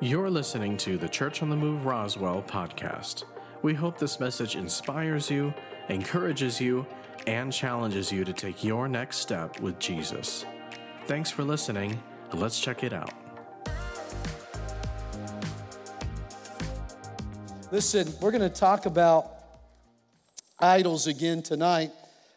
You're listening to the Church on the Move Roswell podcast. We hope this message inspires you, encourages you, and challenges you to take your next step with Jesus. Thanks for listening. Let's check it out. Listen, we're going to talk about idols again tonight.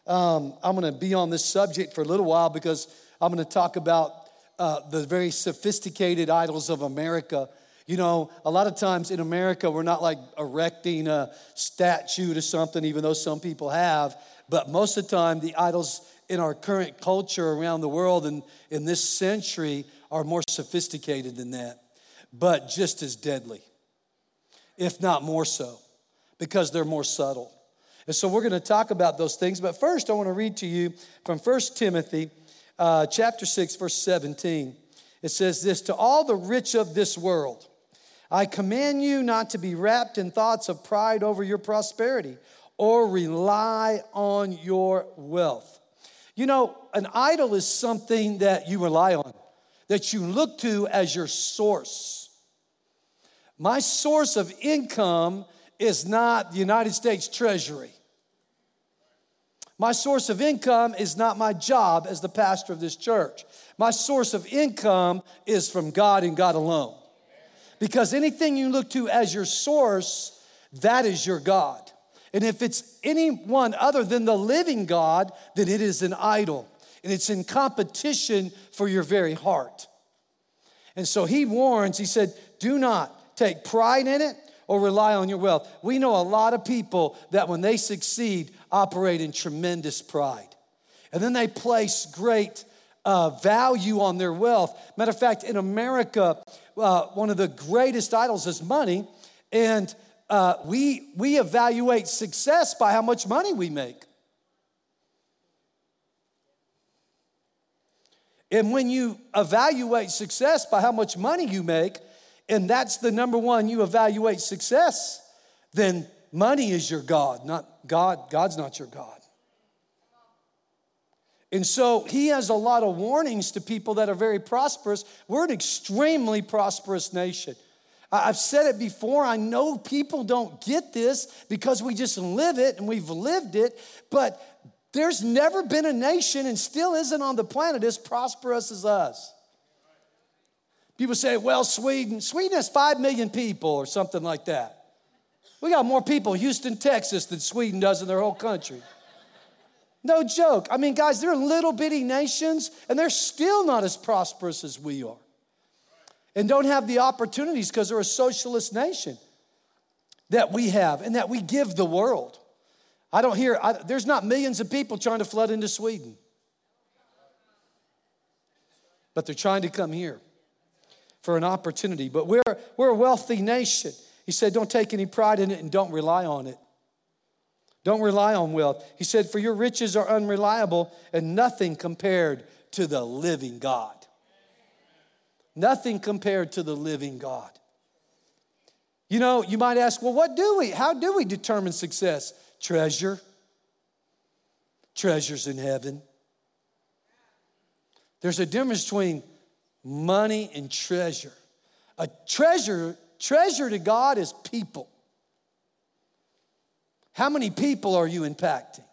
Um, I'm going to be on this subject for a little while because I'm going to talk about uh, the very sophisticated idols of America. You know, a lot of times in America, we're not like erecting a statue to something, even though some people have. But most of the time, the idols in our current culture around the world and in this century are more sophisticated than that, but just as deadly, if not more so, because they're more subtle. And so we're going to talk about those things. But first, I want to read to you from 1 Timothy uh, chapter 6, verse 17. It says this To all the rich of this world, I command you not to be wrapped in thoughts of pride over your prosperity or rely on your wealth. You know, an idol is something that you rely on, that you look to as your source. My source of income is not the United States Treasury. My source of income is not my job as the pastor of this church. My source of income is from God and God alone. Because anything you look to as your source, that is your God. And if it's anyone other than the living God, then it is an idol. And it's in competition for your very heart. And so he warns, he said, do not take pride in it or rely on your wealth. We know a lot of people that when they succeed, operate in tremendous pride. And then they place great uh, value on their wealth. Matter of fact, in America, uh, one of the greatest idols is money. And uh, we, we evaluate success by how much money we make. And when you evaluate success by how much money you make, and that's the number one you evaluate success, then money is your God, not God. God's not your God. And so he has a lot of warnings to people that are very prosperous. We're an extremely prosperous nation. I've said it before. I know people don't get this because we just live it and we've lived it, but there's never been a nation and still isn't on the planet as prosperous as us. People say, well, Sweden, Sweden has 5 million people or something like that. We got more people Houston, Texas than Sweden does in their whole country. No joke. I mean, guys, they're little bitty nations and they're still not as prosperous as we are and don't have the opportunities because they're a socialist nation that we have and that we give the world. I don't hear, I, there's not millions of people trying to flood into Sweden, but they're trying to come here for an opportunity. But we're, we're a wealthy nation. He said, Don't take any pride in it and don't rely on it. Don't rely on wealth. He said, For your riches are unreliable and nothing compared to the living God. Nothing compared to the living God. You know, you might ask, well, what do we, how do we determine success? Treasure. Treasures in heaven. There's a difference between money and treasure. A treasure, treasure to God is people. How many people are you impacting?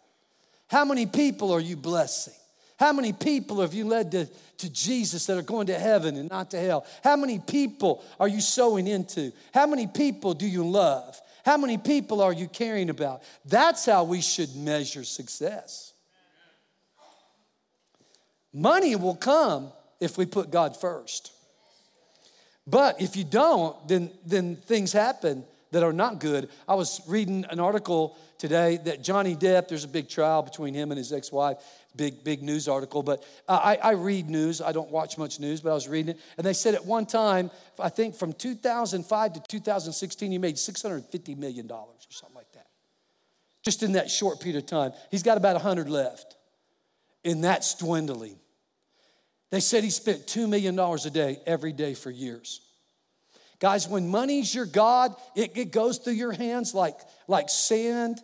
How many people are you blessing? How many people have you led to, to Jesus that are going to heaven and not to hell? How many people are you sowing into? How many people do you love? How many people are you caring about? That's how we should measure success. Money will come if we put God first. But if you don't, then, then things happen that are not good. I was reading an article today that Johnny Depp, there's a big trial between him and his ex wife big, big news article, but I, I read news. I don't watch much news, but I was reading it. And they said at one time, I think from 2005 to 2016, he made $650 million or something like that. Just in that short period of time. He's got about 100 left. And that's dwindling. They said he spent $2 million a day every day for years. Guys, when money's your God, it, it goes through your hands like, like sand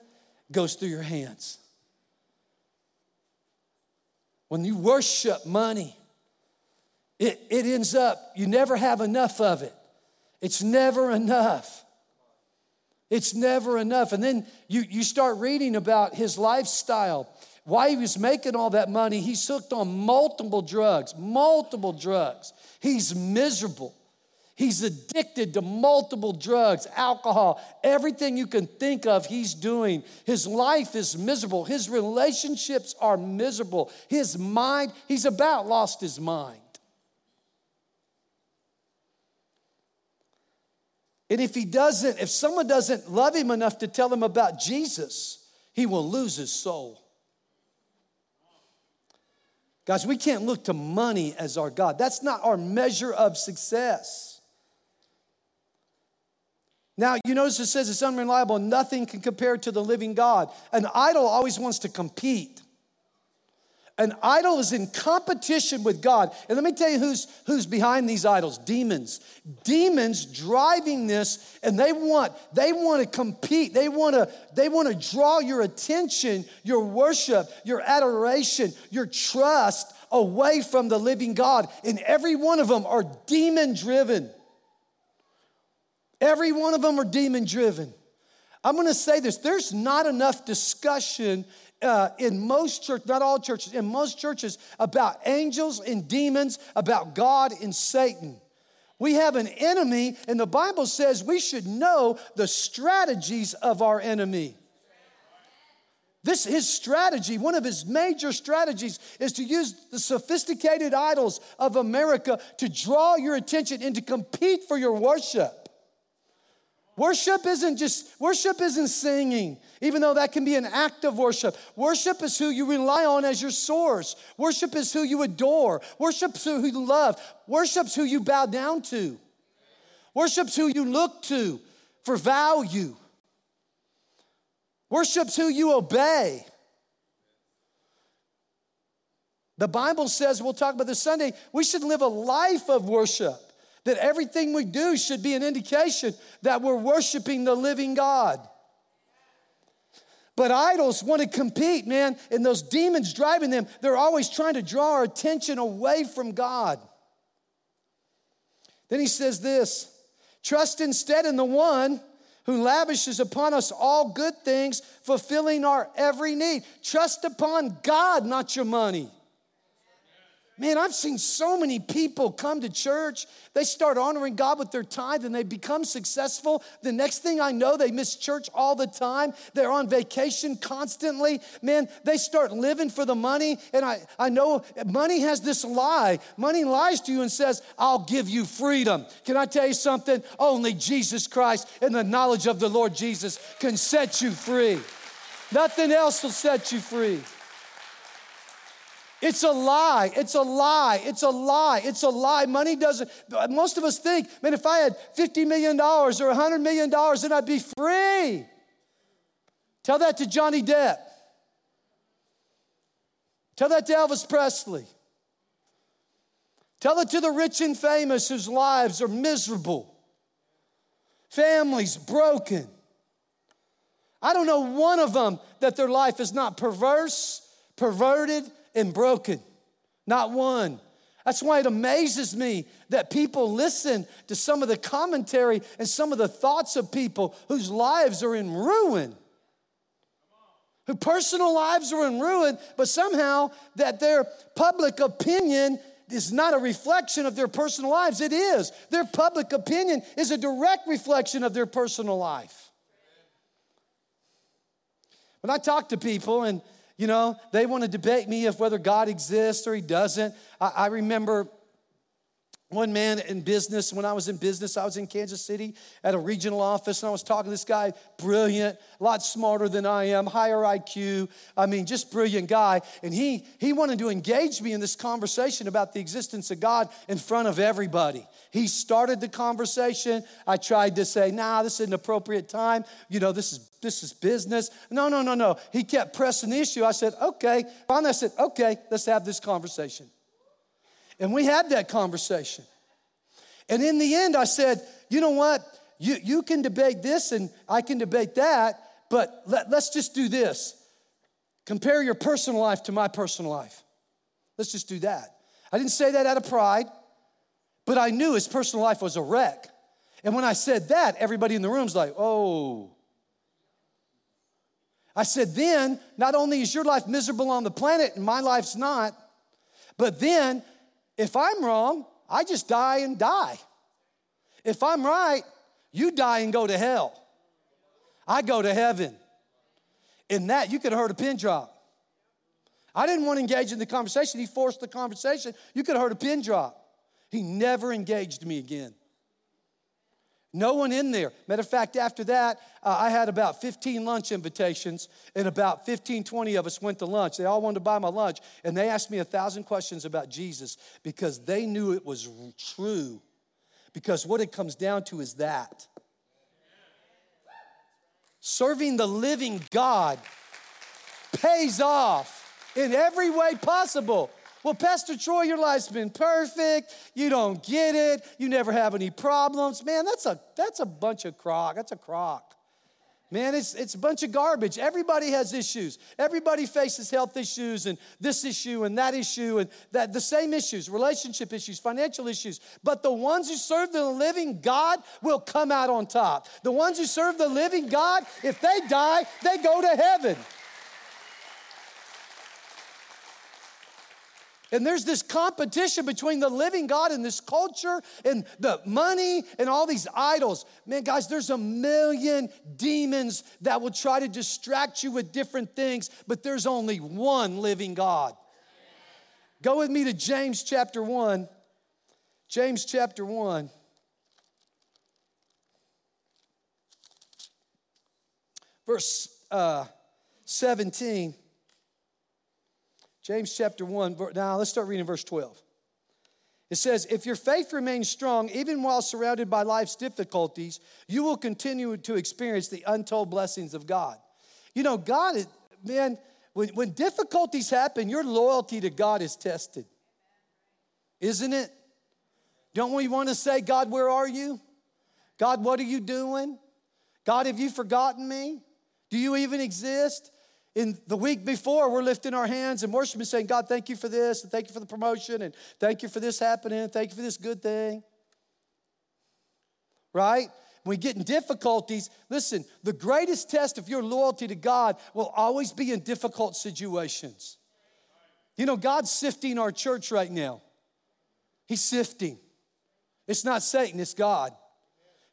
goes through your hands. When you worship money, it, it ends up, you never have enough of it. It's never enough. It's never enough. And then you, you start reading about his lifestyle. Why he was making all that money, he's hooked on multiple drugs, multiple drugs. He's miserable. He's addicted to multiple drugs, alcohol, everything you can think of, he's doing. His life is miserable. His relationships are miserable. His mind, he's about lost his mind. And if he doesn't, if someone doesn't love him enough to tell him about Jesus, he will lose his soul. Guys, we can't look to money as our God. That's not our measure of success. Now, you notice it says it's unreliable, nothing can compare to the living God. An idol always wants to compete. An idol is in competition with God. And let me tell you who's, who's behind these idols demons. Demons driving this, and they want, they want to compete. They want to, they want to draw your attention, your worship, your adoration, your trust away from the living God. And every one of them are demon driven. Every one of them are demon driven. I'm gonna say this there's not enough discussion uh, in most churches, not all churches, in most churches about angels and demons, about God and Satan. We have an enemy, and the Bible says we should know the strategies of our enemy. This his strategy, one of his major strategies is to use the sophisticated idols of America to draw your attention and to compete for your worship. Worship isn't just, worship isn't singing, even though that can be an act of worship. Worship is who you rely on as your source. Worship is who you adore. Worship is who you love. Worship's who you bow down to. Worship's who you look to for value. Worship's who you obey. The Bible says, we'll talk about this Sunday, we should live a life of worship. That everything we do should be an indication that we're worshiping the living God. But idols want to compete, man, and those demons driving them, they're always trying to draw our attention away from God. Then he says this trust instead in the one who lavishes upon us all good things, fulfilling our every need. Trust upon God, not your money. Man, I've seen so many people come to church. They start honoring God with their tithe and they become successful. The next thing I know, they miss church all the time. They're on vacation constantly. Man, they start living for the money. And I, I know money has this lie. Money lies to you and says, I'll give you freedom. Can I tell you something? Only Jesus Christ and the knowledge of the Lord Jesus can set you free. Nothing else will set you free. It's a lie. It's a lie. It's a lie. It's a lie. Money doesn't, most of us think, man, if I had $50 million or $100 million, then I'd be free. Tell that to Johnny Depp. Tell that to Elvis Presley. Tell it to the rich and famous whose lives are miserable, families broken. I don't know one of them that their life is not perverse, perverted, and broken. Not one. That's why it amazes me that people listen to some of the commentary and some of the thoughts of people whose lives are in ruin. Whose personal lives are in ruin, but somehow that their public opinion is not a reflection of their personal lives. It is. Their public opinion is a direct reflection of their personal life. When I talk to people and you know, they want to debate me if whether God exists or he doesn't. I, I remember one man in business, when I was in business, I was in Kansas City at a regional office, and I was talking to this guy, brilliant, a lot smarter than I am, higher IQ. I mean, just brilliant guy. And he, he wanted to engage me in this conversation about the existence of God in front of everybody. He started the conversation. I tried to say, nah, this is an appropriate time. You know, this is this is business. No, no, no, no. He kept pressing the issue. I said, okay. Finally, I said, okay, let's have this conversation. And we had that conversation. And in the end, I said, you know what? You, you can debate this and I can debate that, but let, let's just do this. Compare your personal life to my personal life. Let's just do that. I didn't say that out of pride, but I knew his personal life was a wreck. And when I said that, everybody in the room's like, oh. I said, then not only is your life miserable on the planet and my life's not, but then if I'm wrong, I just die and die. If I'm right, you die and go to hell. I go to heaven. In that, you could have heard a pin drop. I didn't want to engage in the conversation. He forced the conversation. You could have heard a pin drop. He never engaged me again. No one in there. Matter of fact, after that, uh, I had about 15 lunch invitations, and about 15, 20 of us went to lunch. They all wanted to buy my lunch, and they asked me a thousand questions about Jesus because they knew it was true. Because what it comes down to is that serving the living God pays off in every way possible. Well, Pastor Troy, your life's been perfect. You don't get it. You never have any problems. Man, that's a that's a bunch of crock. That's a crock. Man, it's, it's a bunch of garbage. Everybody has issues. Everybody faces health issues and this issue and that issue and that the same issues, relationship issues, financial issues. But the ones who serve the living God will come out on top. The ones who serve the living God, if they die, they go to heaven. And there's this competition between the living God and this culture and the money and all these idols. Man, guys, there's a million demons that will try to distract you with different things, but there's only one living God. Go with me to James chapter 1. James chapter 1. Verse uh, 17. James chapter 1, now let's start reading verse 12. It says, If your faith remains strong, even while surrounded by life's difficulties, you will continue to experience the untold blessings of God. You know, God, man, when, when difficulties happen, your loyalty to God is tested. Isn't it? Don't we want to say, God, where are you? God, what are you doing? God, have you forgotten me? Do you even exist? In the week before, we're lifting our hands and worshiping, saying, God, thank you for this, and thank you for the promotion, and thank you for this happening, and thank you for this good thing. Right? We get in difficulties, listen, the greatest test of your loyalty to God will always be in difficult situations. You know, God's sifting our church right now. He's sifting. It's not Satan, it's God.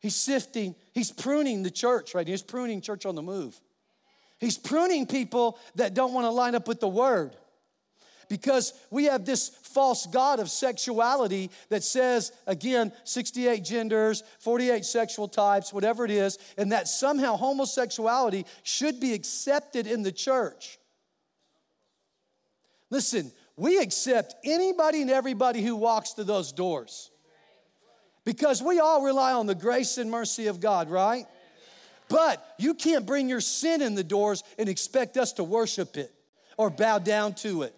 He's sifting, he's pruning the church right now. He's pruning church on the move. He's pruning people that don't want to line up with the word. Because we have this false God of sexuality that says, again, 68 genders, 48 sexual types, whatever it is, and that somehow homosexuality should be accepted in the church. Listen, we accept anybody and everybody who walks through those doors. Because we all rely on the grace and mercy of God, right? But you can't bring your sin in the doors and expect us to worship it or bow down to it.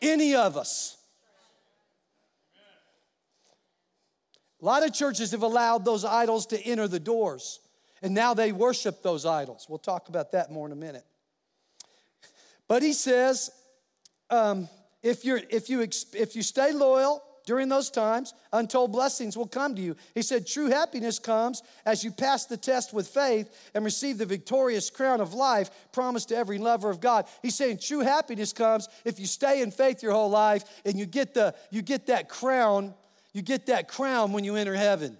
Any of us. A lot of churches have allowed those idols to enter the doors, and now they worship those idols. We'll talk about that more in a minute. But he says, um, if, you're, if, you, if you stay loyal, during those times, untold blessings will come to you. He said, True happiness comes as you pass the test with faith and receive the victorious crown of life promised to every lover of God. He's saying, True happiness comes if you stay in faith your whole life and you get, the, you get that crown. You get that crown when you enter heaven.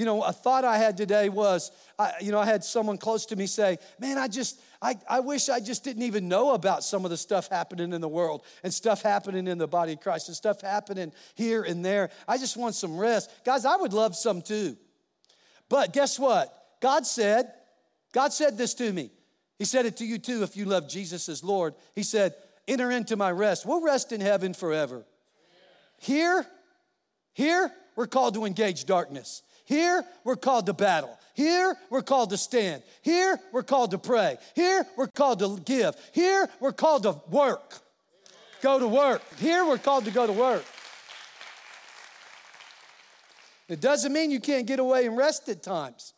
You know, a thought I had today was, I, you know, I had someone close to me say, Man, I just, I, I wish I just didn't even know about some of the stuff happening in the world and stuff happening in the body of Christ and stuff happening here and there. I just want some rest. Guys, I would love some too. But guess what? God said, God said this to me. He said it to you too if you love Jesus as Lord. He said, Enter into my rest. We'll rest in heaven forever. Here, here, we're called to engage darkness. Here, we're called to battle. Here, we're called to stand. Here, we're called to pray. Here, we're called to give. Here, we're called to work. Go to work. Here, we're called to go to work. It doesn't mean you can't get away and rest at times.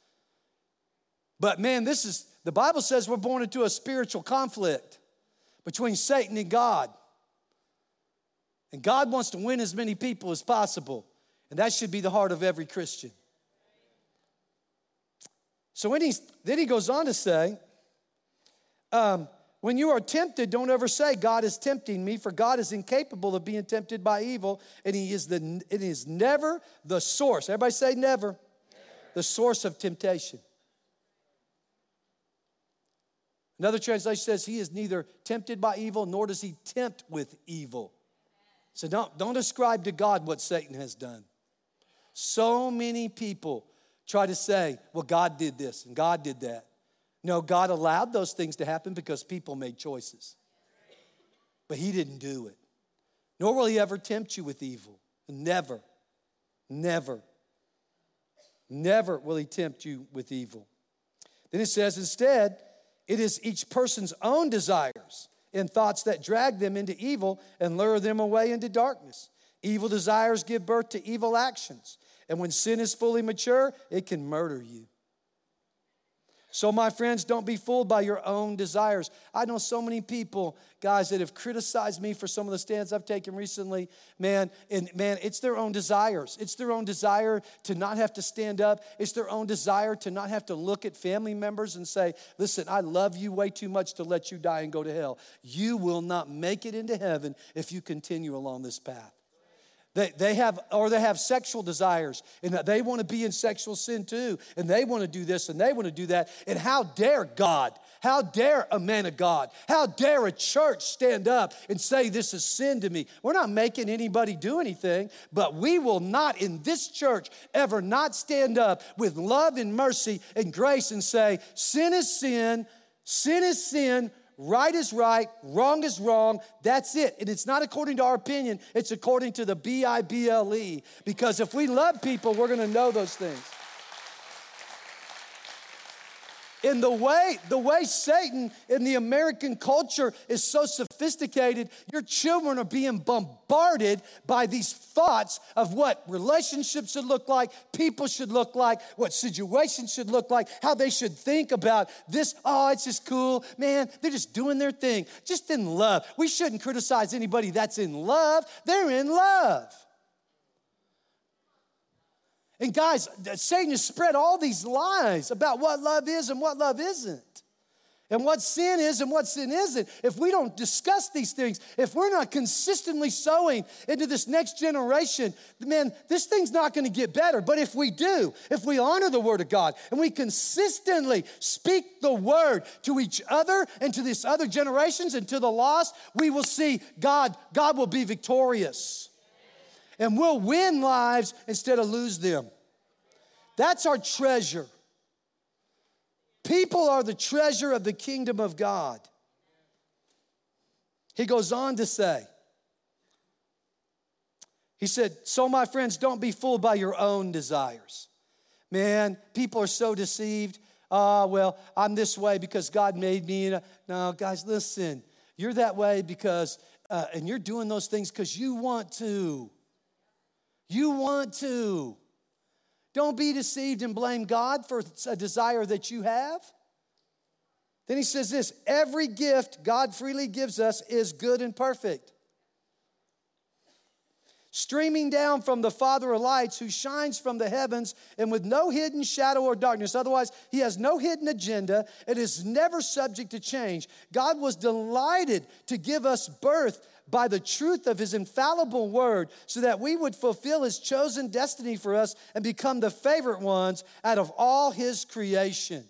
But man, this is, the Bible says we're born into a spiritual conflict between Satan and God. And God wants to win as many people as possible. And that should be the heart of every Christian. So when he's, then he goes on to say, um, when you are tempted, don't ever say, God is tempting me, for God is incapable of being tempted by evil, and He is, the, it is never the source. Everybody say, never. never. The source of temptation. Another translation says, He is neither tempted by evil, nor does He tempt with evil. So don't, don't ascribe to God what Satan has done. So many people try to say, well, God did this and God did that. No, God allowed those things to happen because people made choices. But He didn't do it. Nor will He ever tempt you with evil. Never, never, never will He tempt you with evil. Then it says, instead, it is each person's own desires and thoughts that drag them into evil and lure them away into darkness. Evil desires give birth to evil actions. And when sin is fully mature, it can murder you. So, my friends, don't be fooled by your own desires. I know so many people, guys, that have criticized me for some of the stands I've taken recently. Man, and man, it's their own desires. It's their own desire to not have to stand up. It's their own desire to not have to look at family members and say, listen, I love you way too much to let you die and go to hell. You will not make it into heaven if you continue along this path. They, they have, or they have sexual desires, and they want to be in sexual sin too, and they want to do this and they want to do that. And how dare God, how dare a man of God, how dare a church stand up and say this is sin to me? We're not making anybody do anything, but we will not in this church ever not stand up with love and mercy and grace and say, sin is sin, sin is sin, Right is right, wrong is wrong. That's it. And it's not according to our opinion, it's according to the B I B L E. Because if we love people, we're going to know those things in the way the way satan in the american culture is so sophisticated your children are being bombarded by these thoughts of what relationships should look like people should look like what situations should look like how they should think about this. Oh it's just cool man. They're just doing their thing just in love. We shouldn't criticize anybody that's in love. They're in love and guys, Satan has spread all these lies about what love is and what love isn't. And what sin is and what sin isn't. If we don't discuss these things, if we're not consistently sowing into this next generation, man, this thing's not going to get better. But if we do, if we honor the Word of God and we consistently speak the Word to each other and to these other generations and to the lost, we will see God, God will be victorious and we'll win lives instead of lose them. That's our treasure. People are the treasure of the kingdom of God. He goes on to say, he said, So, my friends, don't be fooled by your own desires. Man, people are so deceived. Ah, well, I'm this way because God made me. No, guys, listen. You're that way because, uh, and you're doing those things because you want to. You want to. Don't be deceived and blame God for a desire that you have. Then he says this every gift God freely gives us is good and perfect. Streaming down from the Father of lights, who shines from the heavens and with no hidden shadow or darkness. Otherwise, he has no hidden agenda. It is never subject to change. God was delighted to give us birth by the truth of his infallible word so that we would fulfill his chosen destiny for us and become the favorite ones out of all his creation.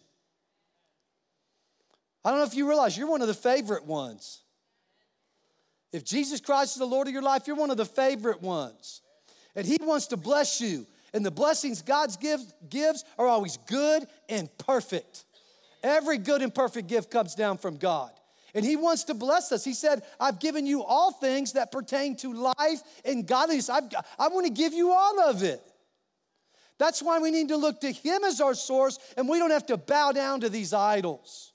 I don't know if you realize you're one of the favorite ones. If Jesus Christ is the Lord of your life, you're one of the favorite ones. And he wants to bless you. And the blessings God gives, gives are always good and perfect. Every good and perfect gift comes down from God. And he wants to bless us. He said, I've given you all things that pertain to life and godliness. I've, I want to give you all of it. That's why we need to look to him as our source and we don't have to bow down to these idols.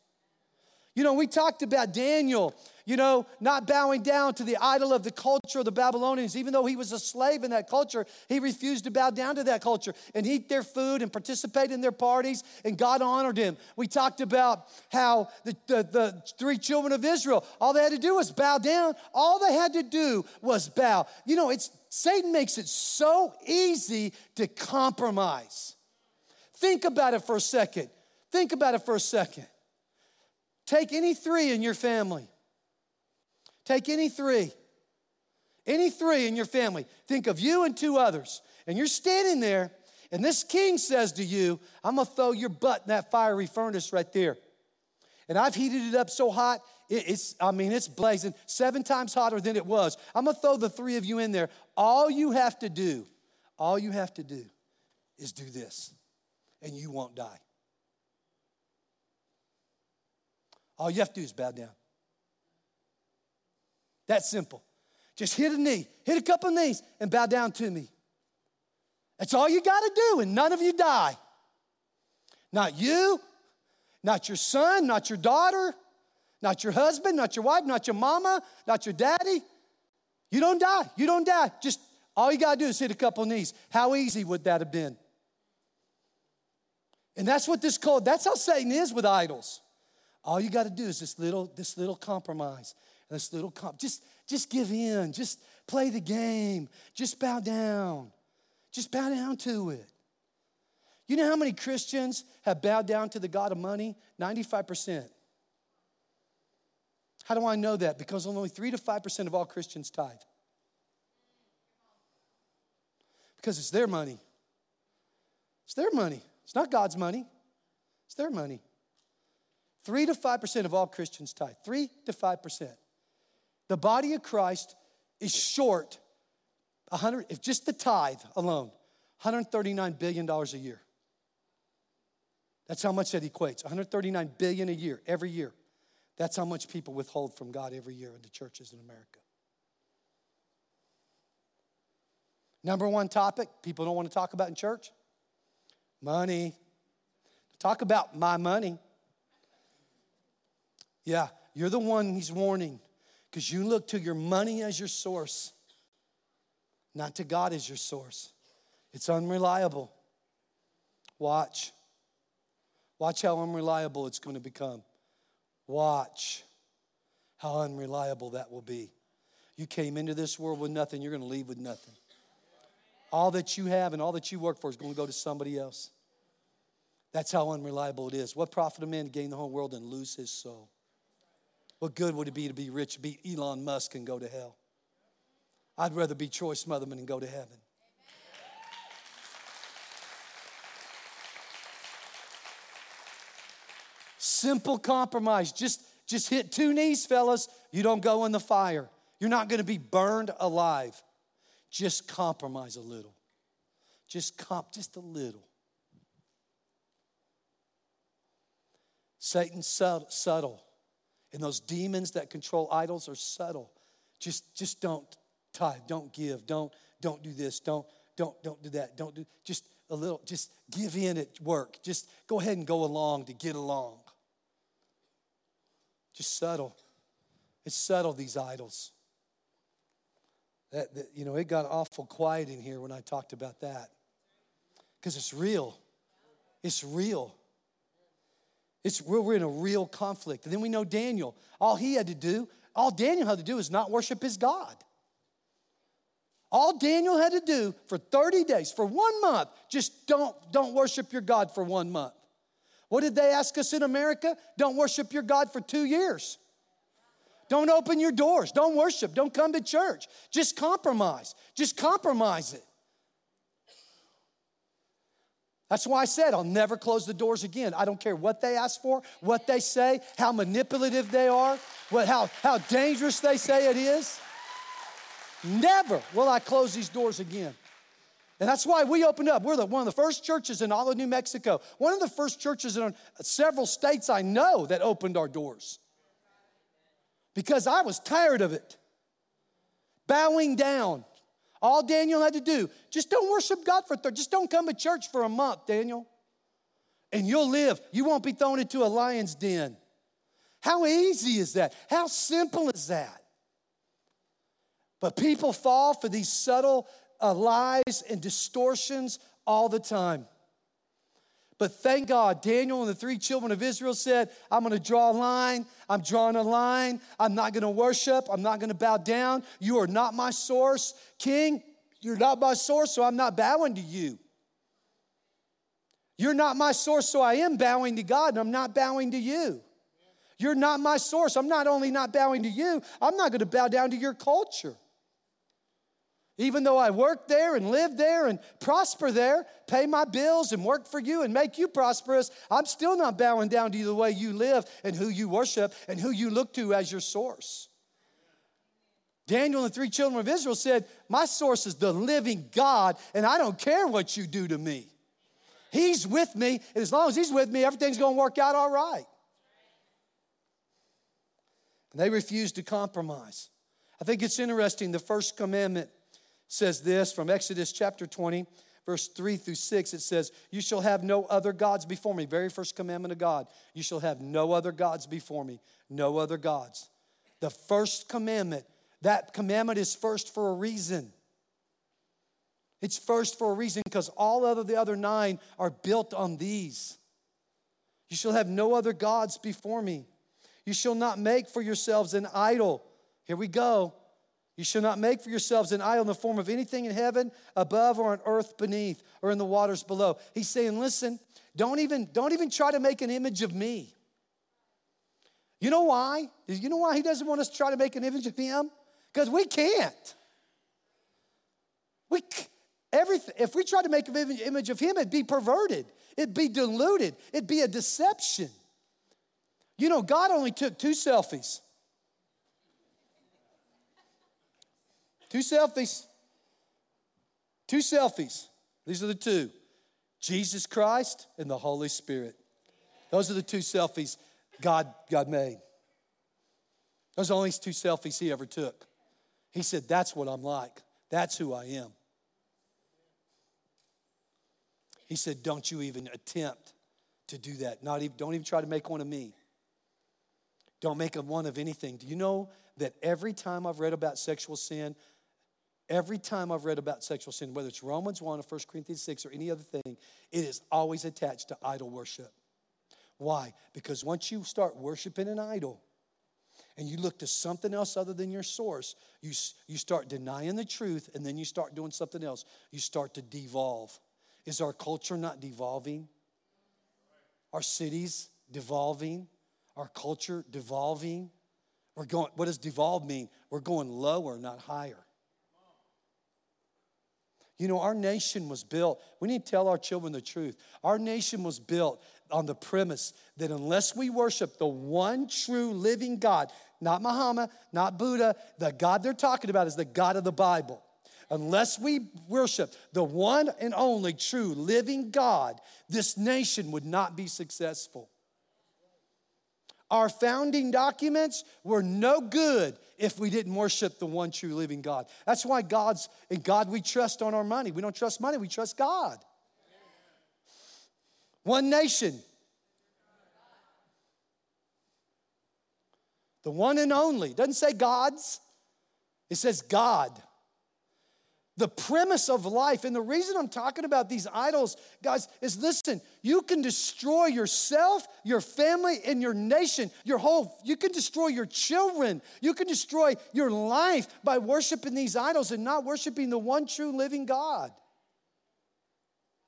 You know, we talked about Daniel. You know, not bowing down to the idol of the culture of the Babylonians. Even though he was a slave in that culture, he refused to bow down to that culture and eat their food and participate in their parties, and God honored him. We talked about how the, the, the three children of Israel, all they had to do was bow down. All they had to do was bow. You know, it's Satan makes it so easy to compromise. Think about it for a second. Think about it for a second. Take any three in your family. Take any three. Any three in your family. Think of you and two others. And you're standing there, and this king says to you, I'm gonna throw your butt in that fiery furnace right there. And I've heated it up so hot, it's, I mean, it's blazing, seven times hotter than it was. I'm gonna throw the three of you in there. All you have to do, all you have to do is do this, and you won't die. All you have to do is bow down. That's simple. Just hit a knee, hit a couple knees, and bow down to me. That's all you got to do, and none of you die. Not you, not your son, not your daughter, not your husband, not your wife, not your mama, not your daddy. You don't die. You don't die. Just all you got to do is hit a couple knees. How easy would that have been? And that's what this called, that's how Satan is with idols. All you got to do is this little, this little compromise, this little comp. Just, just give in. Just play the game. Just bow down. Just bow down to it. You know how many Christians have bowed down to the God of money? 95%. How do I know that? Because only 3 to 5% of all Christians tithe. Because it's their money. It's their money. It's not God's money, it's their money. Three to 5% of all Christians tithe. Three to 5%. The body of Christ is short 100, if just the tithe alone, $139 billion a year. That's how much that equates. 139 billion a year, every year. That's how much people withhold from God every year in the churches in America. Number one topic people don't want to talk about in church money. Talk about my money. Yeah, you're the one he's warning because you look to your money as your source, not to God as your source. It's unreliable. Watch. Watch how unreliable it's going to become. Watch how unreliable that will be. You came into this world with nothing, you're going to leave with nothing. All that you have and all that you work for is going to go to somebody else. That's how unreliable it is. What profit a man to gain the whole world and lose his soul? What good would it be to be rich, beat Elon Musk, and go to hell? I'd rather be Troy Smotherman and go to heaven. Simple compromise. Just, just hit two knees, fellas. You don't go in the fire. You're not going to be burned alive. Just compromise a little. Just comp, just a little. Satan's subtle. And those demons that control idols are subtle. Just, just don't tithe, don't give, don't, don't do this, don't, don't, don't do that, don't do, just a little, just give in at work. Just go ahead and go along to get along. Just subtle. It's subtle, these idols. That, that, you know, it got awful quiet in here when I talked about that. Because it's real. It's real. It's we're in a real conflict. And then we know Daniel. All he had to do, all Daniel had to do is not worship his God. All Daniel had to do for 30 days, for one month, just don't, don't worship your God for one month. What did they ask us in America? Don't worship your God for two years. Don't open your doors. Don't worship. Don't come to church. Just compromise. Just compromise it. That's why I said I'll never close the doors again. I don't care what they ask for, what they say, how manipulative they are, what, how, how dangerous they say it is. Never will I close these doors again. And that's why we opened up. We're the, one of the first churches in all of New Mexico, one of the first churches in several states I know that opened our doors. Because I was tired of it. Bowing down, all Daniel had to do, just don't worship God for 30, just don't come to church for a month, Daniel. And you'll live. You won't be thrown into a lion's den. How easy is that? How simple is that? But people fall for these subtle uh, lies and distortions all the time. But thank God, Daniel and the three children of Israel said, I'm gonna draw a line. I'm drawing a line. I'm not gonna worship. I'm not gonna bow down. You are not my source. King, you're not my source, so I'm not bowing to you. You're not my source, so I am bowing to God, and I'm not bowing to you. You're not my source. I'm not only not bowing to you, I'm not gonna bow down to your culture. Even though I work there and live there and prosper there, pay my bills and work for you and make you prosperous, I'm still not bowing down to you the way you live and who you worship and who you look to as your source. Daniel and the three children of Israel said, My source is the living God, and I don't care what you do to me. He's with me, and as long as He's with me, everything's gonna work out all right. And they refused to compromise. I think it's interesting, the first commandment says this from Exodus chapter 20, verse 3 through 6. It says, You shall have no other gods before me. Very first commandment of God. You shall have no other gods before me. No other gods. The first commandment, that commandment is first for a reason. It's first for a reason because all of the other nine are built on these. You shall have no other gods before me. You shall not make for yourselves an idol. Here we go. You shall not make for yourselves an idol in the form of anything in heaven above or on earth beneath or in the waters below. He's saying, listen, don't even, don't even try to make an image of me. You know why? You know why he doesn't want us to try to make an image of him? Because we can't. We everything. If we try to make an image of him, it'd be perverted. It'd be diluted. It'd be a deception. You know, God only took two selfies. Two selfies. Two selfies. These are the two Jesus Christ and the Holy Spirit. Those are the two selfies God, God made. Those are the only two selfies he ever took. He said, That's what I'm like. That's who I am. He said, Don't you even attempt to do that. Not even, don't even try to make one of me. Don't make a one of anything. Do you know that every time I've read about sexual sin, Every time I've read about sexual sin, whether it's Romans 1 or 1 Corinthians 6 or any other thing, it is always attached to idol worship. Why? Because once you start worshiping an idol and you look to something else other than your source, you, you start denying the truth and then you start doing something else. You start to devolve. Is our culture not devolving? Our cities devolving? Our culture devolving? We're going, what does devolve mean? We're going lower, not higher. You know, our nation was built, we need to tell our children the truth. Our nation was built on the premise that unless we worship the one true living God, not Muhammad, not Buddha, the God they're talking about is the God of the Bible. Unless we worship the one and only true living God, this nation would not be successful. Our founding documents were no good if we didn't worship the one true living God. That's why God's in God we trust on our money. We don't trust money, we trust God. One nation. The one and only. It doesn't say God's. It says God the premise of life. And the reason I'm talking about these idols, guys, is listen, you can destroy yourself, your family, and your nation, your whole, you can destroy your children, you can destroy your life by worshiping these idols and not worshiping the one true living God.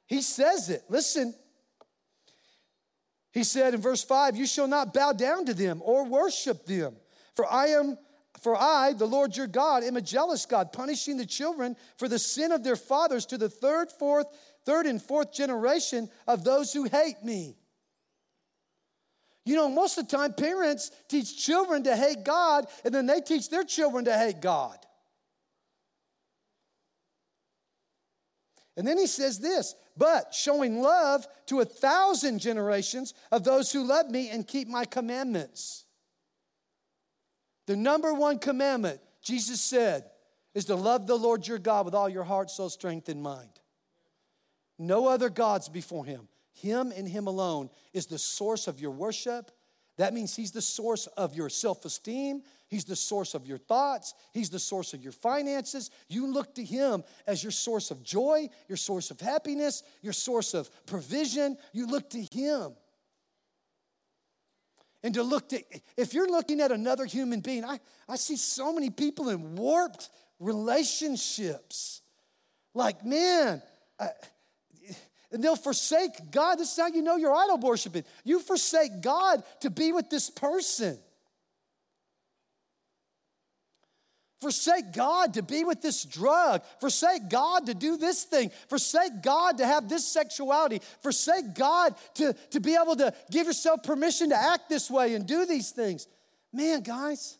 He says it. Listen. He said in verse 5, You shall not bow down to them or worship them, for I am for I, the Lord your God, am a jealous God, punishing the children for the sin of their fathers to the third, fourth, third and fourth generation of those who hate me. You know, most of the time, parents teach children to hate God, and then they teach their children to hate God. And then he says this, but showing love to a thousand generations of those who love me and keep my commandments. The number one commandment, Jesus said, is to love the Lord your God with all your heart, soul, strength, and mind. No other gods before him. Him and him alone is the source of your worship. That means He's the source of your self esteem. He's the source of your thoughts. He's the source of your finances. You look to Him as your source of joy, your source of happiness, your source of provision. You look to Him. And to look to, if you're looking at another human being, I, I see so many people in warped relationships. Like, man, I, and they'll forsake God. This is how you know you're idol worshiping. You forsake God to be with this person. Forsake God to be with this drug. Forsake God to do this thing. Forsake God to have this sexuality. Forsake God to, to be able to give yourself permission to act this way and do these things. Man, guys,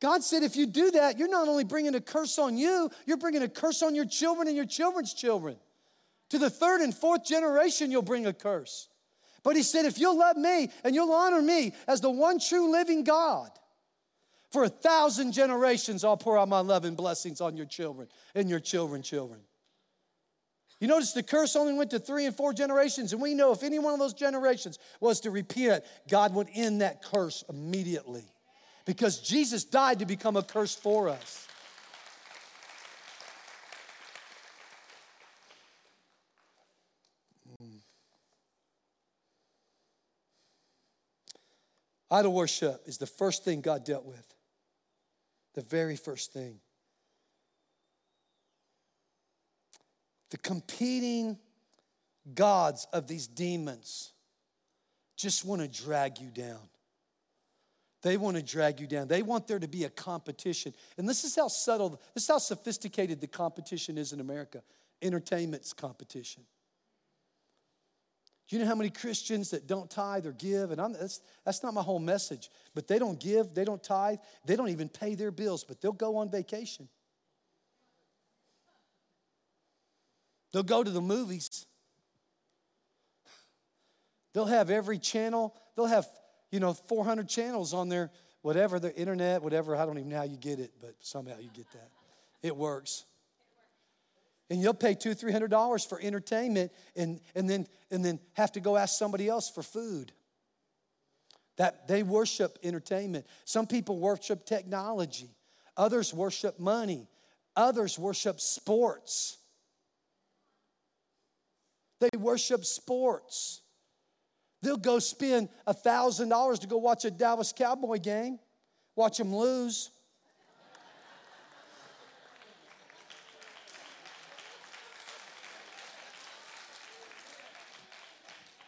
God said if you do that, you're not only bringing a curse on you, you're bringing a curse on your children and your children's children. To the third and fourth generation, you'll bring a curse. But he said, if you'll love me and you'll honor me as the one true living God, for a thousand generations, I'll pour out my love and blessings on your children and your children, children. You notice the curse only went to three and four generations, and we know if any one of those generations was to repent, God would end that curse immediately because Jesus died to become a curse for us. Idol worship is the first thing God dealt with. The very first thing. The competing gods of these demons just want to drag you down. They want to drag you down. They want there to be a competition. And this is how subtle, this is how sophisticated the competition is in America entertainment's competition. Do you know how many Christians that don't tithe or give? And I'm, that's, that's not my whole message. But they don't give, they don't tithe, they don't even pay their bills, but they'll go on vacation. They'll go to the movies. They'll have every channel. They'll have, you know, 400 channels on their whatever, the internet, whatever. I don't even know how you get it, but somehow you get that. It works and you'll pay two three hundred dollars for entertainment and, and then and then have to go ask somebody else for food. That they worship entertainment. Some people worship technology. Others worship money. Others worship sports. They worship sports. They'll go spend a thousand dollars to go watch a dallas cowboy game watch them lose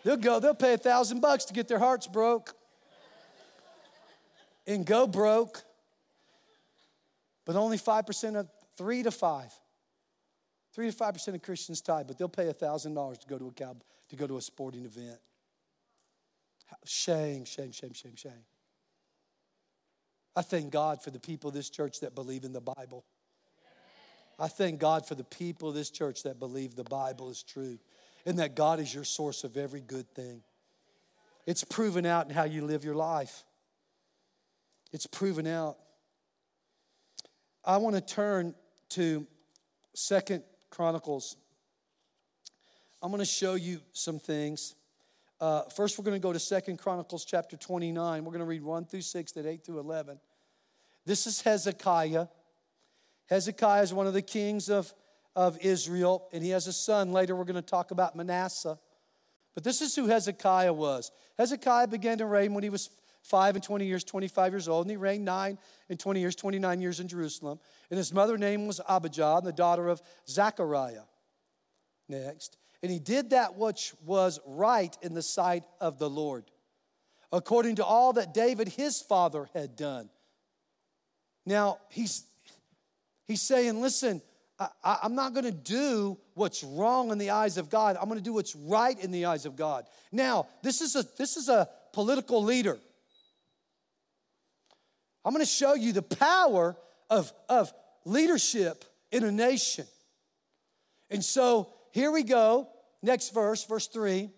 They'll go, they'll pay a thousand bucks to get their hearts broke and go broke. But only 5% of three to five. Three to five percent of Christians tithe, but they'll pay a thousand dollars to go to a cab, to go to a sporting event. Shame, shame, shame, shame, shame. I thank God for the people of this church that believe in the Bible. I thank God for the people of this church that believe the Bible is true and that God is your source of every good thing. It's proven out in how you live your life. It's proven out. I want to turn to Second Chronicles. I'm going to show you some things. Uh, first, we're going to go to Second Chronicles chapter 29. We're going to read 1 through 6, then 8 through 11. This is Hezekiah. Hezekiah is one of the kings of of Israel, and he has a son. Later, we're going to talk about Manasseh. But this is who Hezekiah was. Hezekiah began to reign when he was 5 and 20 years, 25 years old, and he reigned 9 and 20 years, 29 years in Jerusalem. And his mother name was Abijah, and the daughter of Zechariah. Next. And he did that which was right in the sight of the Lord, according to all that David his father had done. Now, he's, he's saying, listen, I, am not going to do what's wrong in the eyes of God. I'm going to do what's right in the eyes of God. Now, this is a, this is a political leader. I'm going to show you the power of, of leadership in a nation. And so here we go. Next verse, verse 3.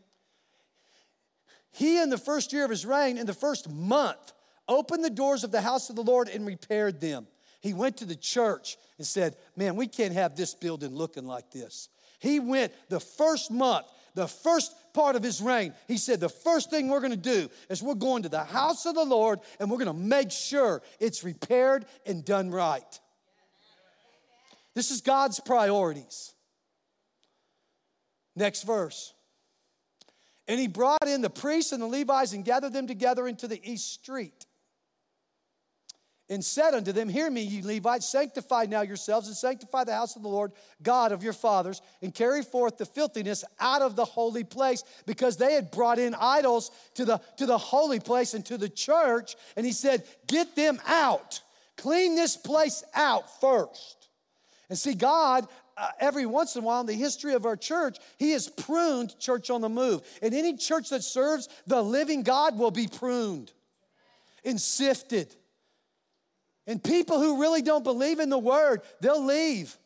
He, in the first year of his reign, in the first month, opened the doors of the house of the Lord and repaired them. He went to the church and said, Man, we can't have this building looking like this. He went the first month the first part of his reign, he said, The first thing we're gonna do is we're going to the house of the Lord and we're gonna make sure it's repaired and done right. This is God's priorities. Next verse. And he brought in the priests and the Levites and gathered them together into the east street and said unto them, Hear me, ye Levites, sanctify now yourselves and sanctify the house of the Lord God of your fathers, and carry forth the filthiness out of the holy place, because they had brought in idols to the, to the holy place and to the church. And he said, Get them out, clean this place out first. And see, God, uh, every once in a while in the history of our church, He has pruned church on the move. And any church that serves the living God will be pruned and sifted. And people who really don't believe in the word, they'll leave.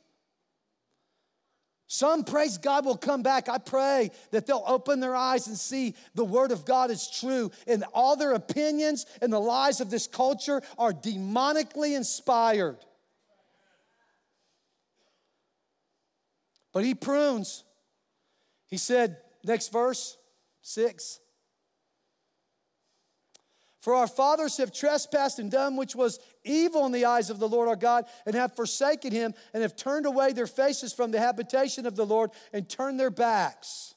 Some, praise God, will come back. I pray that they'll open their eyes and see the Word of God is true, and all their opinions and the lies of this culture are demonically inspired. But He prunes. He said, next verse, six. For our fathers have trespassed and done which was evil in the eyes of the Lord our God, and have forsaken him, and have turned away their faces from the habitation of the Lord, and turned their backs.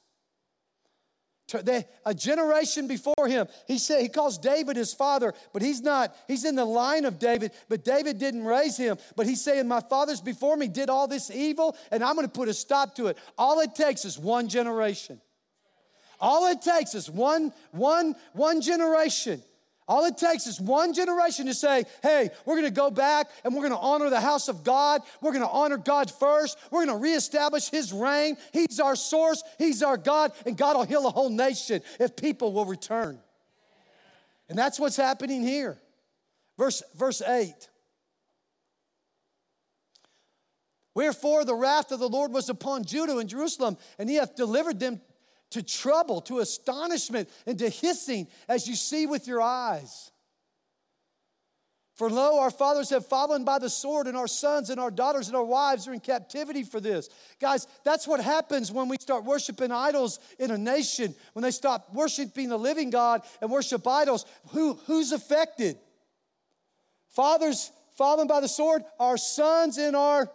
a generation before him, he said he calls David his father, but he's not. He's in the line of David, but David didn't raise him. But he's saying, "My fathers before me did all this evil, and I'm going to put a stop to it." All it takes is one generation. All it takes is one, one, one generation. All it takes is one generation to say, hey, we're gonna go back and we're gonna honor the house of God. We're gonna honor God first. We're gonna reestablish His reign. He's our source, He's our God, and God will heal a whole nation if people will return. And that's what's happening here. Verse, verse 8. Wherefore the wrath of the Lord was upon Judah and Jerusalem, and he hath delivered them to trouble, to astonishment, and to hissing as you see with your eyes. For lo, our fathers have fallen by the sword, and our sons and our daughters and our wives are in captivity for this. Guys, that's what happens when we start worshiping idols in a nation, when they stop worshiping the living God and worship idols. Who, who's affected? Fathers fallen by the sword, our sons and our,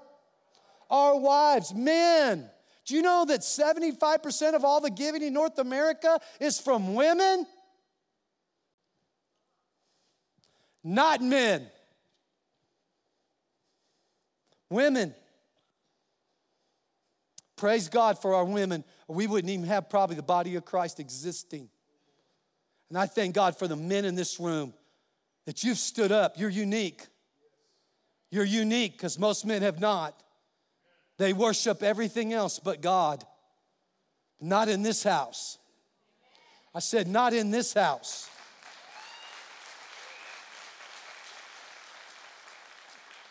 our wives, men. Do you know that 75% of all the giving in North America is from women? Not men. Women. Praise God for our women, we wouldn't even have probably the body of Christ existing. And I thank God for the men in this room that you've stood up. You're unique. You're unique because most men have not. They worship everything else but God. Not in this house. I said, not in this house.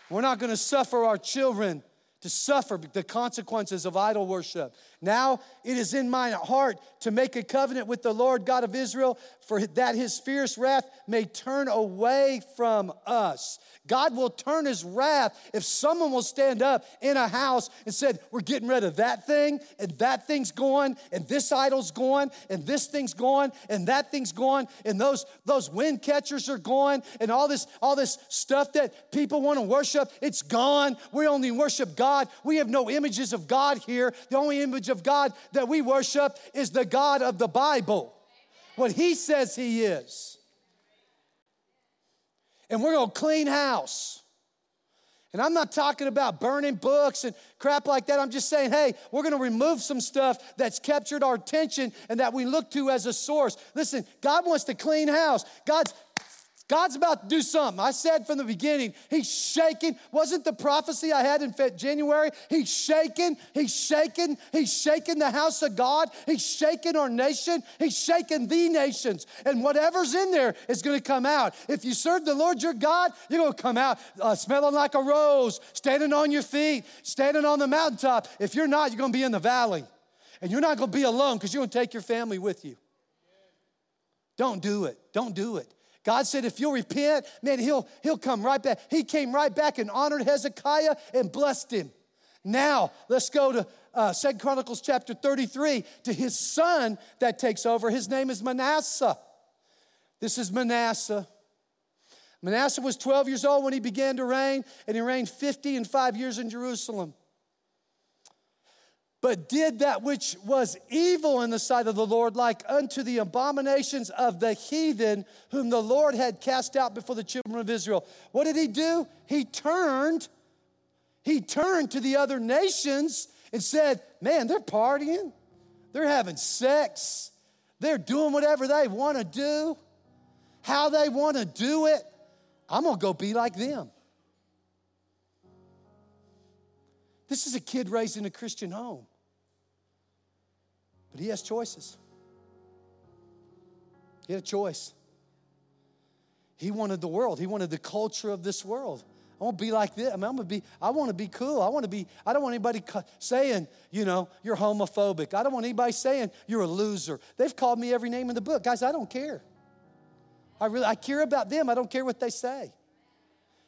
We're not going to suffer our children to suffer the consequences of idol worship. Now it is in my heart to make a covenant with the Lord God of Israel, for that his fierce wrath may turn away from us. God will turn his wrath if someone will stand up in a house and said, We're getting rid of that thing, and that thing's gone, and this idol's gone, and this thing's gone, and that thing's gone, and those, those wind catchers are gone, and all this, all this stuff that people want to worship, it's gone. We only worship God. We have no images of God here. The only image of God that we worship is the God of the Bible, what He says He is and we're gonna clean house. And I'm not talking about burning books and crap like that. I'm just saying, hey, we're gonna remove some stuff that's captured our attention and that we look to as a source. Listen, God wants to clean house. God's God's about to do something. I said from the beginning, He's shaking. Wasn't the prophecy I had in January? He's shaking, He's shaking, He's shaking the house of God. He's shaking our nation. He's shaking the nations. And whatever's in there is going to come out. If you serve the Lord your God, you're going to come out uh, smelling like a rose, standing on your feet, standing on the mountaintop. If you're not, you're going to be in the valley. And you're not going to be alone because you're going to take your family with you. Don't do it. Don't do it. God said, if you'll repent, man, he'll, he'll come right back. He came right back and honored Hezekiah and blessed him. Now, let's go to uh, 2 Chronicles chapter 33 to his son that takes over. His name is Manasseh. This is Manasseh. Manasseh was 12 years old when he began to reign, and he reigned 50 and five years in Jerusalem. But did that which was evil in the sight of the Lord, like unto the abominations of the heathen, whom the Lord had cast out before the children of Israel. What did he do? He turned, he turned to the other nations and said, Man, they're partying, they're having sex, they're doing whatever they want to do, how they want to do it. I'm to go be like them. This is a kid raised in a Christian home. But he has choices. He had a choice. He wanted the world, he wanted the culture of this world. I want to be like this. I mean, I'm gonna be, I want to be cool. I want to be, I don't want anybody saying, you know, you're homophobic. I don't want anybody saying you're a loser. They've called me every name in the book. Guys, I don't care. I really I care about them. I don't care what they say.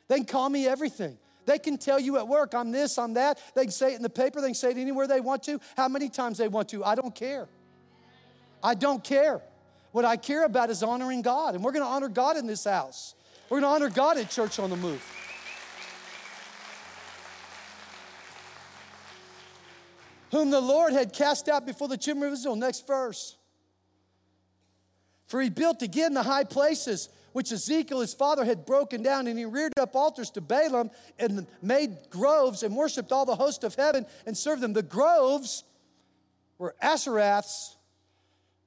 They can call me everything. They can tell you at work, I'm this, I'm that. They can say it in the paper, they can say it anywhere they want to, how many times they want to. I don't care. I don't care. What I care about is honoring God, and we're gonna honor God in this house. We're gonna honor God at Church on the Move. Whom the Lord had cast out before the children of Israel. Next verse. For he built again the high places which Hezekiah, his father, had broken down, and he reared up altars to Baalim and made groves and worshiped all the host of heaven and served them. The groves were Ashereth's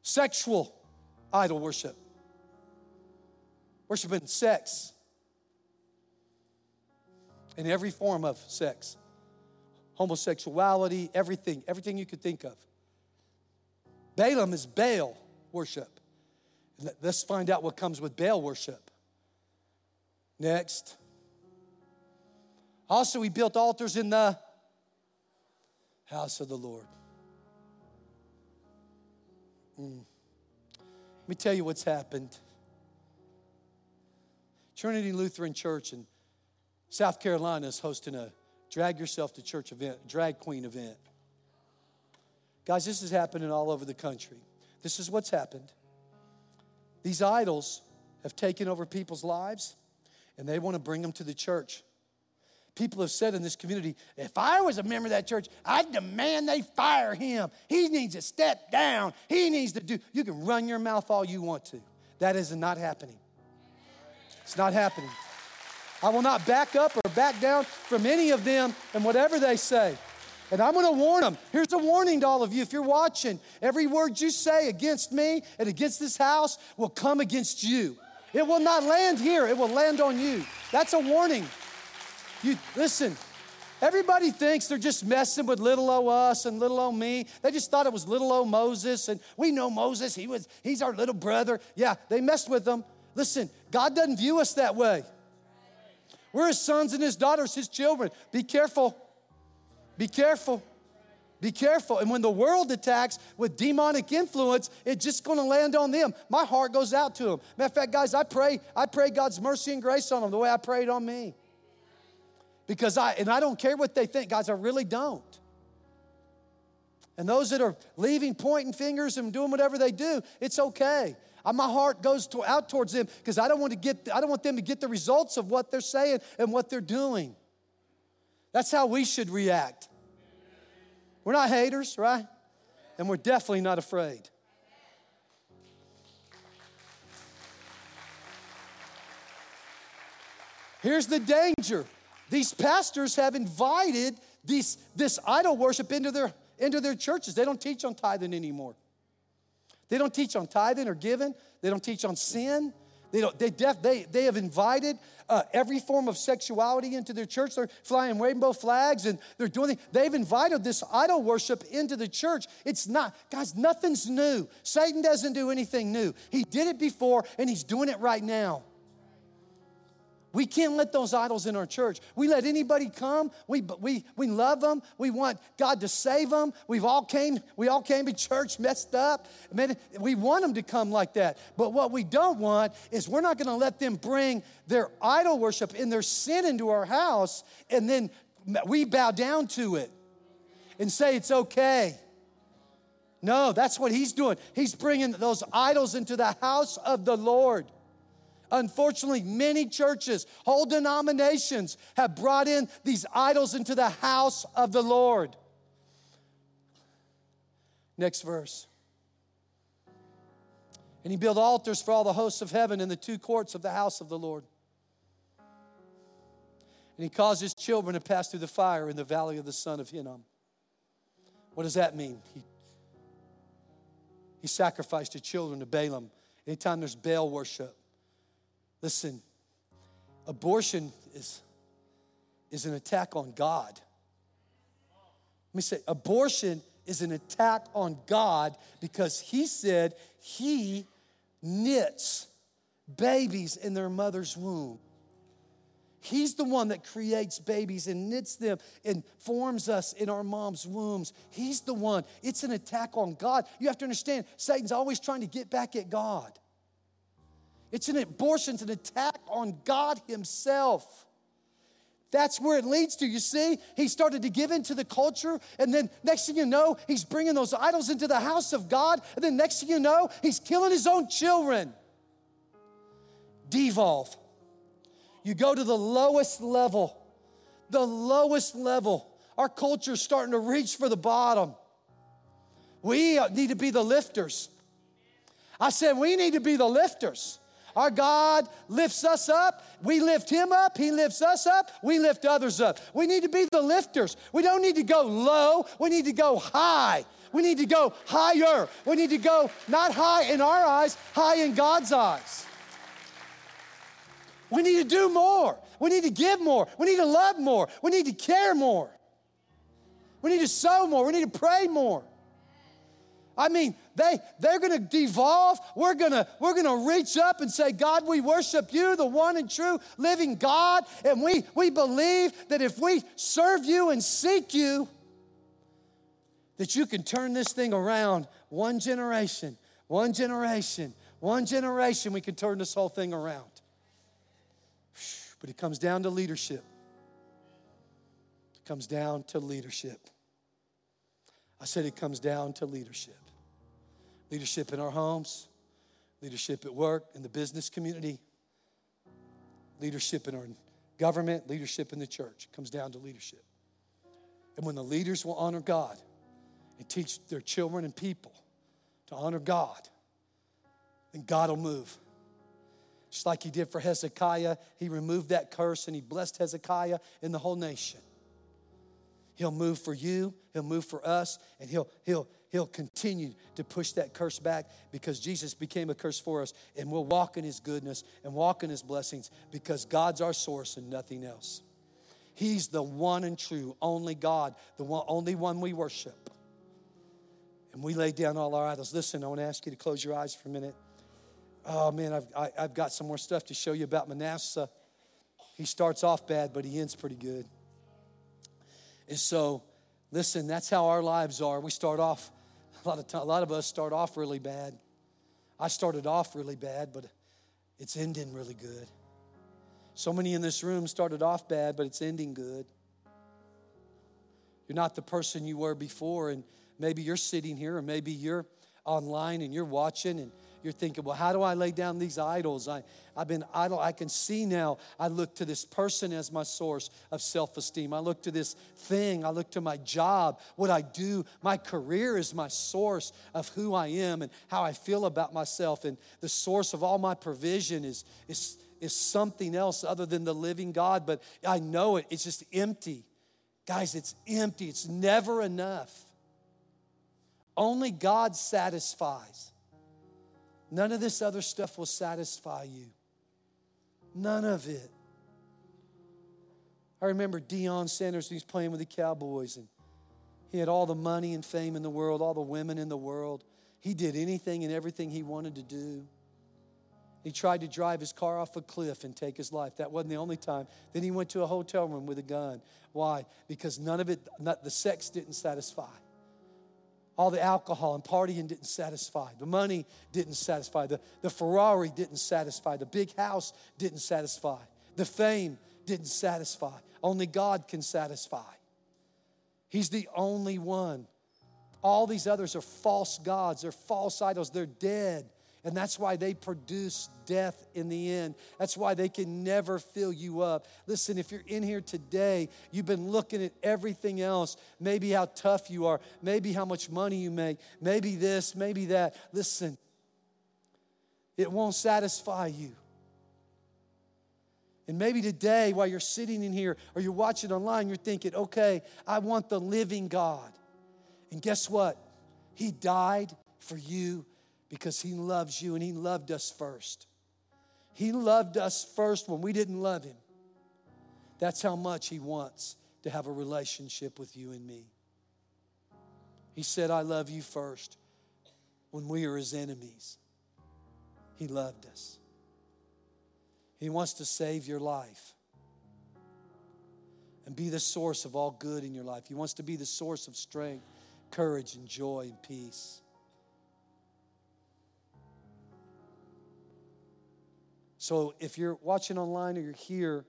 sexual idol worship, worshiping sex in every form of sex, homosexuality, everything, everything you could think of. Baalim is Baal worship. Let's find out what comes with Baal worship. Next. Also, he built altars in the house of the Lord. Mm. Let me tell you what's happened. Trinity Lutheran Church in South Carolina is hosting a drag yourself to church event, drag queen event. Guys, this is happening all over the country. This is what's happened. These idols have taken over people's lives and they want to bring them to the church. People have said in this community, if I was a member of that church, I'd demand they fire him. He needs to step down. He needs to do. You can run your mouth all you want to. That is not happening. It's not happening. I will not back up or back down from any of them and whatever they say. And I'm going to warn them. Here's a warning to all of you if you're watching. Every word you say against me and against this house will come against you. It will not land here, it will land on you. That's a warning. You listen. Everybody thinks they're just messing with little o us and little o me. They just thought it was little o Moses, and we know Moses. He was he's our little brother. Yeah, they messed with them. Listen, God doesn't view us that way. We're his sons and his daughters, his children. Be careful. Be careful. Be careful. And when the world attacks with demonic influence, it's just going to land on them. My heart goes out to them. Matter of fact, guys, I pray, I pray God's mercy and grace on them the way I prayed on me. Because I, and I don't care what they think, guys, I really don't. And those that are leaving, pointing fingers and doing whatever they do, it's okay. My heart goes to, out towards them because I don't want to get, I don't want them to get the results of what they're saying and what they're doing. That's how we should react. We're not haters, right? And we're definitely not afraid. Here's the danger. These pastors have invited these, this idol worship into their, into their churches. They don't teach on tithing anymore. They don't teach on tithing or giving. They don't teach on sin. They, don't, they, def, they, they have invited uh, every form of sexuality into their church. They're flying rainbow flags and they're doing, they've invited this idol worship into the church. It's not, guys, nothing's new. Satan doesn't do anything new. He did it before and he's doing it right now. We can't let those idols in our church. We let anybody come. We, we, we love them. We want God to save them. We've all came, we all came to church messed up. Man, we want them to come like that. But what we don't want is we're not going to let them bring their idol worship and their sin into our house and then we bow down to it. and say it's okay. No, that's what he's doing. He's bringing those idols into the house of the Lord. Unfortunately, many churches, whole denominations have brought in these idols into the house of the Lord. Next verse. And he built altars for all the hosts of heaven in the two courts of the house of the Lord. And he caused his children to pass through the fire in the valley of the son of Hinnom. What does that mean? He, he sacrificed his children to Baalim. Anytime there's Baal worship, Listen, abortion is, is an attack on God. Let me say, abortion is an attack on God because He said He knits babies in their mother's womb. He's the one that creates babies and knits them and forms us in our mom's wombs. He's the one. It's an attack on God. You have to understand, Satan's always trying to get back at God. It's an abortion, it's an attack on God Himself. That's where it leads to. You see, he started to give into the culture, and then next thing you know, he's bringing those idols into the house of God, and then next thing you know, he's killing his own children. Devolve. You go to the lowest level, the lowest level. Our culture's starting to reach for the bottom. We need to be the lifters. I said, we need to be the lifters. Our God lifts us up. We lift Him up. He lifts us up. We lift others up. We need to be the lifters. We don't need to go low. We need to go high. We need to go higher. We need to go not high in our eyes, high in God's eyes. We need to do more. We need to give more. We need to love more. We need to care more. We need to sow more. We need to pray more. I mean, they, they're going to devolve. We're going to we're to reach up and say, God, we worship you, the one and true living God. And we, we believe that if we serve you and seek you, that you can turn this thing around one generation, one generation, one generation, we can turn this whole thing around. But it comes down to leadership. It comes down to leadership. I said it comes down to leadership leadership in our homes, leadership at work, in the business community, leadership in our government, leadership in the church. It comes down to leadership. And when the leaders will honor God and teach their children and people to honor God, then God will move. Just like he did for Hezekiah, he removed that curse and he blessed Hezekiah and the whole nation. He'll move for you, he'll move for us, and he'll, he'll, he'll continue to push that curse back because Jesus became a curse for us, and we'll walk in his goodness and walk in his blessings because God's our source and nothing else. He's the one and true, only God, the one, only one we worship. And we lay down all our idols. Listen, I want to ask you to close your eyes for a minute. Oh man, I've, I, have i have got some more stuff to show you about Manasseh. He starts off bad, but he ends pretty good. And so, listen, that's how our lives are. We start off, a lot of, time, a lot of us start off really bad. I started off really bad, but it's ending really good. So many in this room started off bad, but it's ending good. You're not the person you were before, and maybe you're sitting here, or maybe you're online and you're watching, and you're thinking, well, how do I lay down these idols? I, I've been idle. I can see now. I look to this person as my source of self esteem. I look to this thing. I look to my job, what I do. My career is my source of who I am and how I feel about myself. And the source of all my provision is, is, is something else other than the living God. But I know it. It's just empty. Guys, it's empty. It's never enough. Only God satisfies. None of this other stuff will satisfy you. None of it. I remember Deion Sanders, he's playing with the Cowboys, and he had all the money and fame in the world, all the women in the world. He did anything and everything he wanted to do. He tried to drive his car off a cliff and take his life. That wasn't the only time. Then he went to a hotel room with a gun. Why? Because none of it, not, the sex didn't satisfy. All the alcohol and partying didn't satisfy. The money didn't satisfy. The, the Ferrari didn't satisfy. The big house didn't satisfy. The fame didn't satisfy. Only God can satisfy. He's the only one. All these others are false gods, they're false idols, they're dead. And that's why they produce death in the end. That's why they can never fill you up. Listen, if you're in here today, you've been looking at everything else, maybe how tough you are, maybe how much money you make, maybe this, maybe that. Listen, it won't satisfy you. And maybe today, while you're sitting in here or you're watching online, you're thinking, okay, I want the living God. And guess what? He died for you because He loves you and He loved us first. He loved us first when we didn't love Him. That's how much He wants to have a relationship with you and me. He said, I love you first when we are His enemies. He loved us. He wants to save your life and be the source of all good in your life. He wants to be the source of strength, courage, and joy and peace. So if you're watching online or you're here,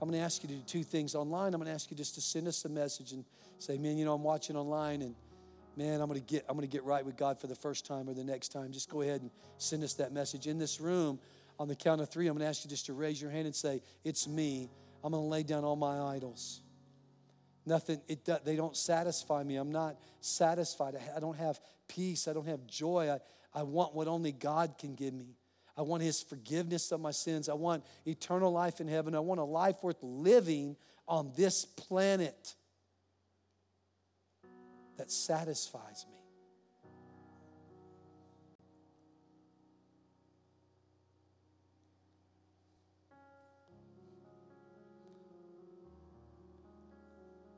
I'm going to ask you to do two things. Online, I'm going to ask you just to send us a message and say, man, you know, I'm watching online and man, I'm going to get I'm going to get right with God for the first time or the next time. Just go ahead and send us that message. In this room, on the count of three, I'm going to ask you just to raise your hand and say, it's me. I'm going to lay down all my idols. Nothing, it, they don't satisfy me. I'm not satisfied. I don't have peace. I don't have joy. I, I want what only God can give me. I want His forgiveness of my sins. I want eternal life in heaven. I want a life worth living on this planet that satisfies me.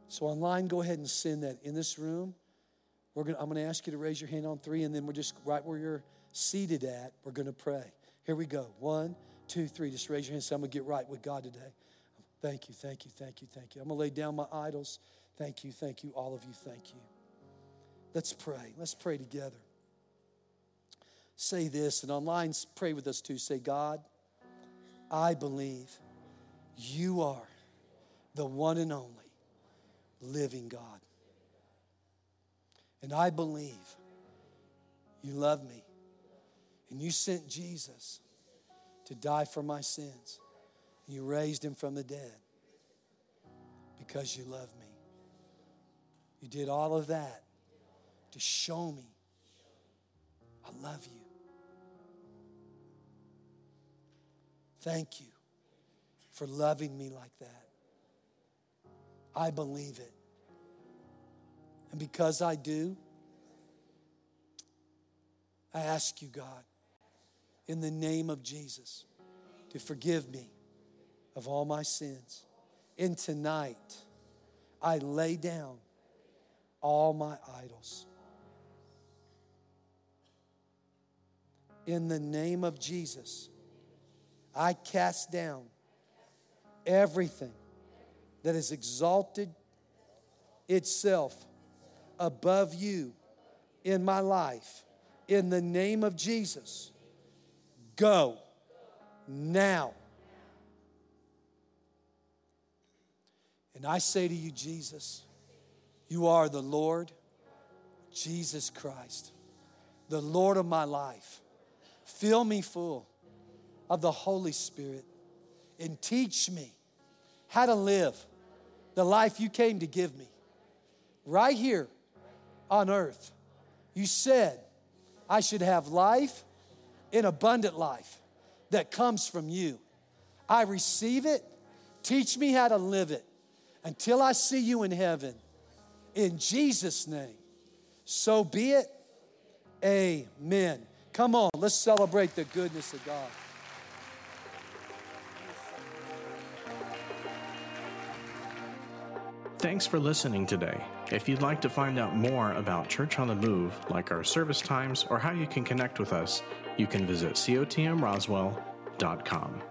So online, go ahead and send that. In this room, we're gonna, I'm going to ask you to raise your hand on three, and then we're just right where you're seated at, we're going to pray. Here we go. One, two, three. Just raise your hand. I'm going to get right with God today. Thank you, thank you, thank you, thank you. I'm going to lay down my idols. Thank you, thank you, all of you, thank you. Let's pray. Let's pray together. Say this, and online, pray with us too. Say, God, I believe you are the one and only living God. And I believe you love me and you sent Jesus to die for my sins. You raised him from the dead because you love me. You did all of that to show me I love you. Thank you for loving me like that. I believe it. And because I do, I ask you, God, in the name of Jesus to forgive me of all my sins. And tonight, I lay down all my idols. In the name of Jesus, I cast down everything that has exalted itself above you in my life. In the name of Jesus, Go now. And I say to you, Jesus, you are the Lord, Jesus Christ, the Lord of my life. Fill me full of the Holy Spirit and teach me how to live the life you came to give me right here on earth. You said I should have life in abundant life that comes from you. I receive it. Teach me how to live it until I see you in heaven. In Jesus' name. So be it. Amen. Come on, let's celebrate the goodness of God. Thanks for listening today. If you'd like to find out more about Church on the Move, like our service times or how you can connect with us, you can visit cotmroswell.com.